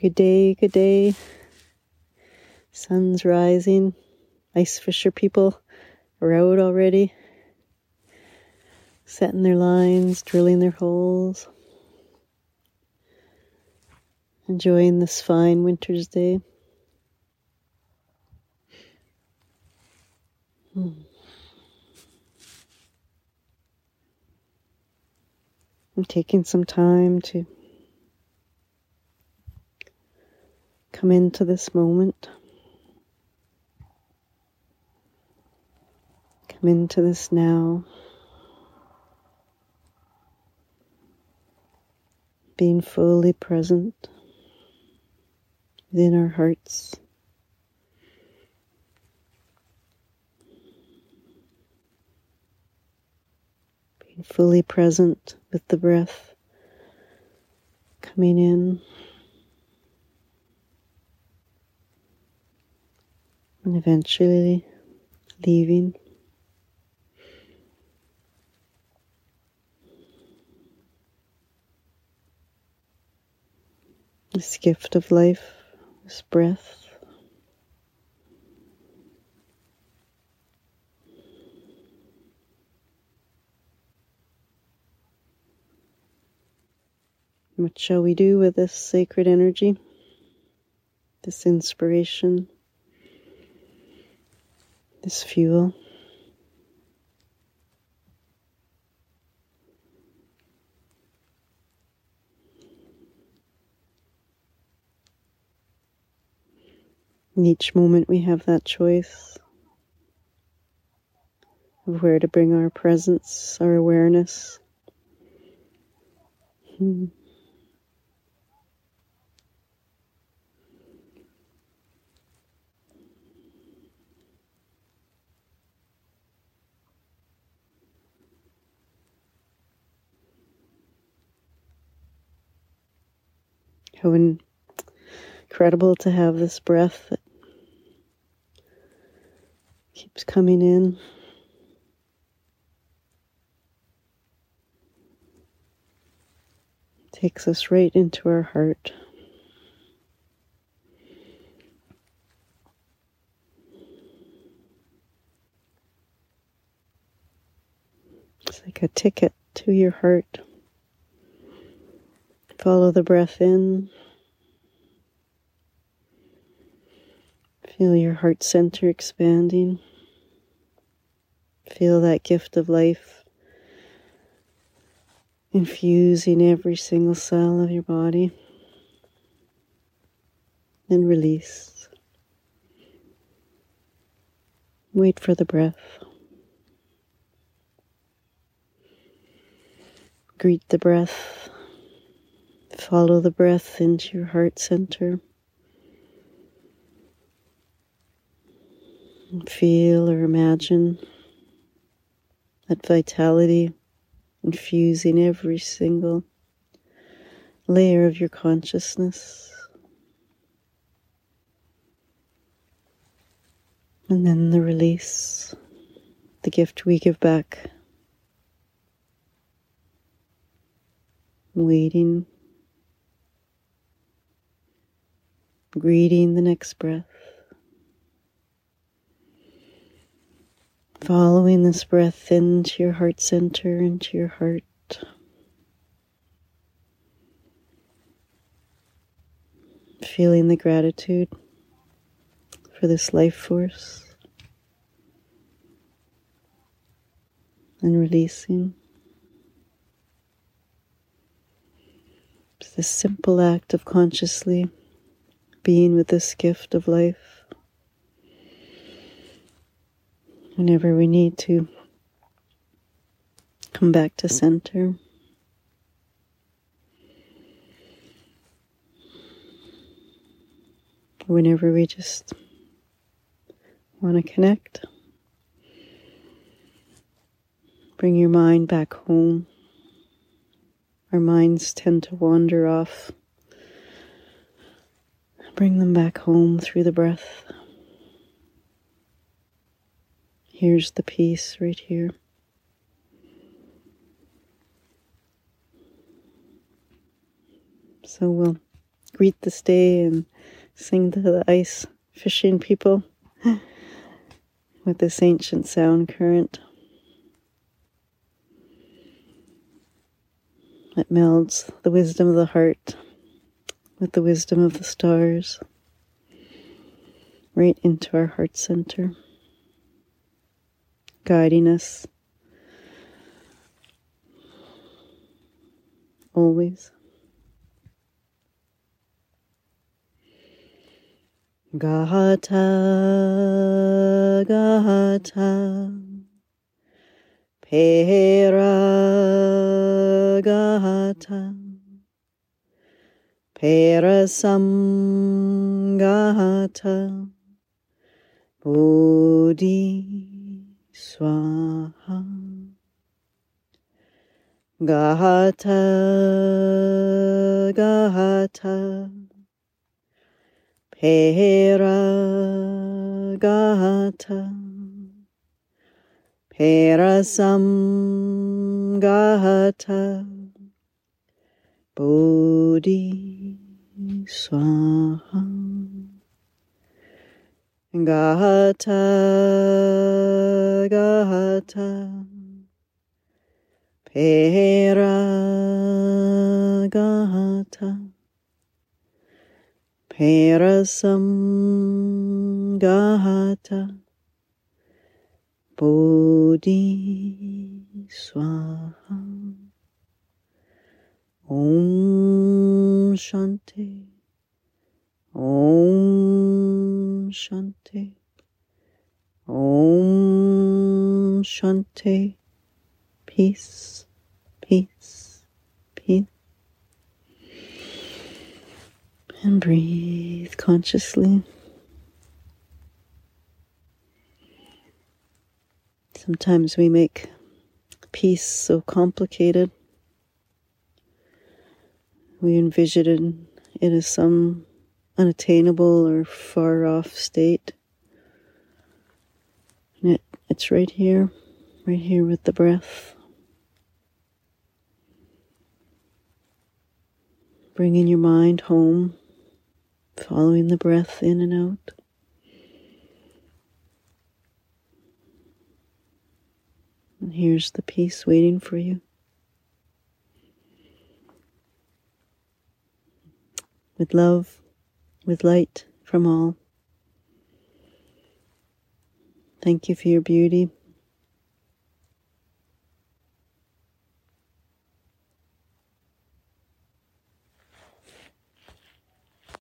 Good day, good day. Sun's rising. Ice fisher people are out already, setting their lines, drilling their holes, enjoying this fine winter's day. Hmm. I'm taking some time to come into this moment. Come into this now. Being fully present within our hearts. Being fully present with the breath coming in. And eventually leaving. This gift of life, this breath. What shall we do with this sacred energy, this inspiration? Fuel. In each moment, we have that choice of where to bring our presence, our awareness. Hmm. How incredible to have this breath that keeps coming in. Takes us right into our heart. It's like a ticket to your heart. Follow the breath in. Feel your heart center expanding. Feel that gift of life infusing every single cell of your body. And release. Wait for the breath. Greet the breath. Follow the breath into your heart center. And feel or imagine that vitality infusing every single layer of your consciousness. And then the release, the gift we give back. Waiting greeting the next breath. Following this breath into your heart center, into your heart. Feeling the gratitude for this life force. And releasing. This simple act of consciously being with this gift of life. Whenever we need to come back to center. Whenever we just want to connect, bring your mind back home. Our minds tend to wander off Bring them back home through the breath. Here's the peace right here. So we'll greet this day and sing to the ice fishing people with this ancient sound current that melds the wisdom of the heart with the wisdom of the stars. Right into our heart center, guiding us. Always. Gata, Gata, Pera Gata, Perasam Gata, Bodhi Swaha. Gata, Gata, Peragata Parasamgata Bodhi Swaha. Gata Gata Peragata Perasam Gata Bodhi Swaha. Om Shanti Om Shanti Om Shanti Peace, peace, peace and breathe consciously. Sometimes we make peace so complicated. We envision it as some unattainable or far off state. And it, it's right here, right here with the breath. Bringing your mind home following the breath in and out. And here's the peace waiting for you. With love, with light from all. Thank you for your beauty.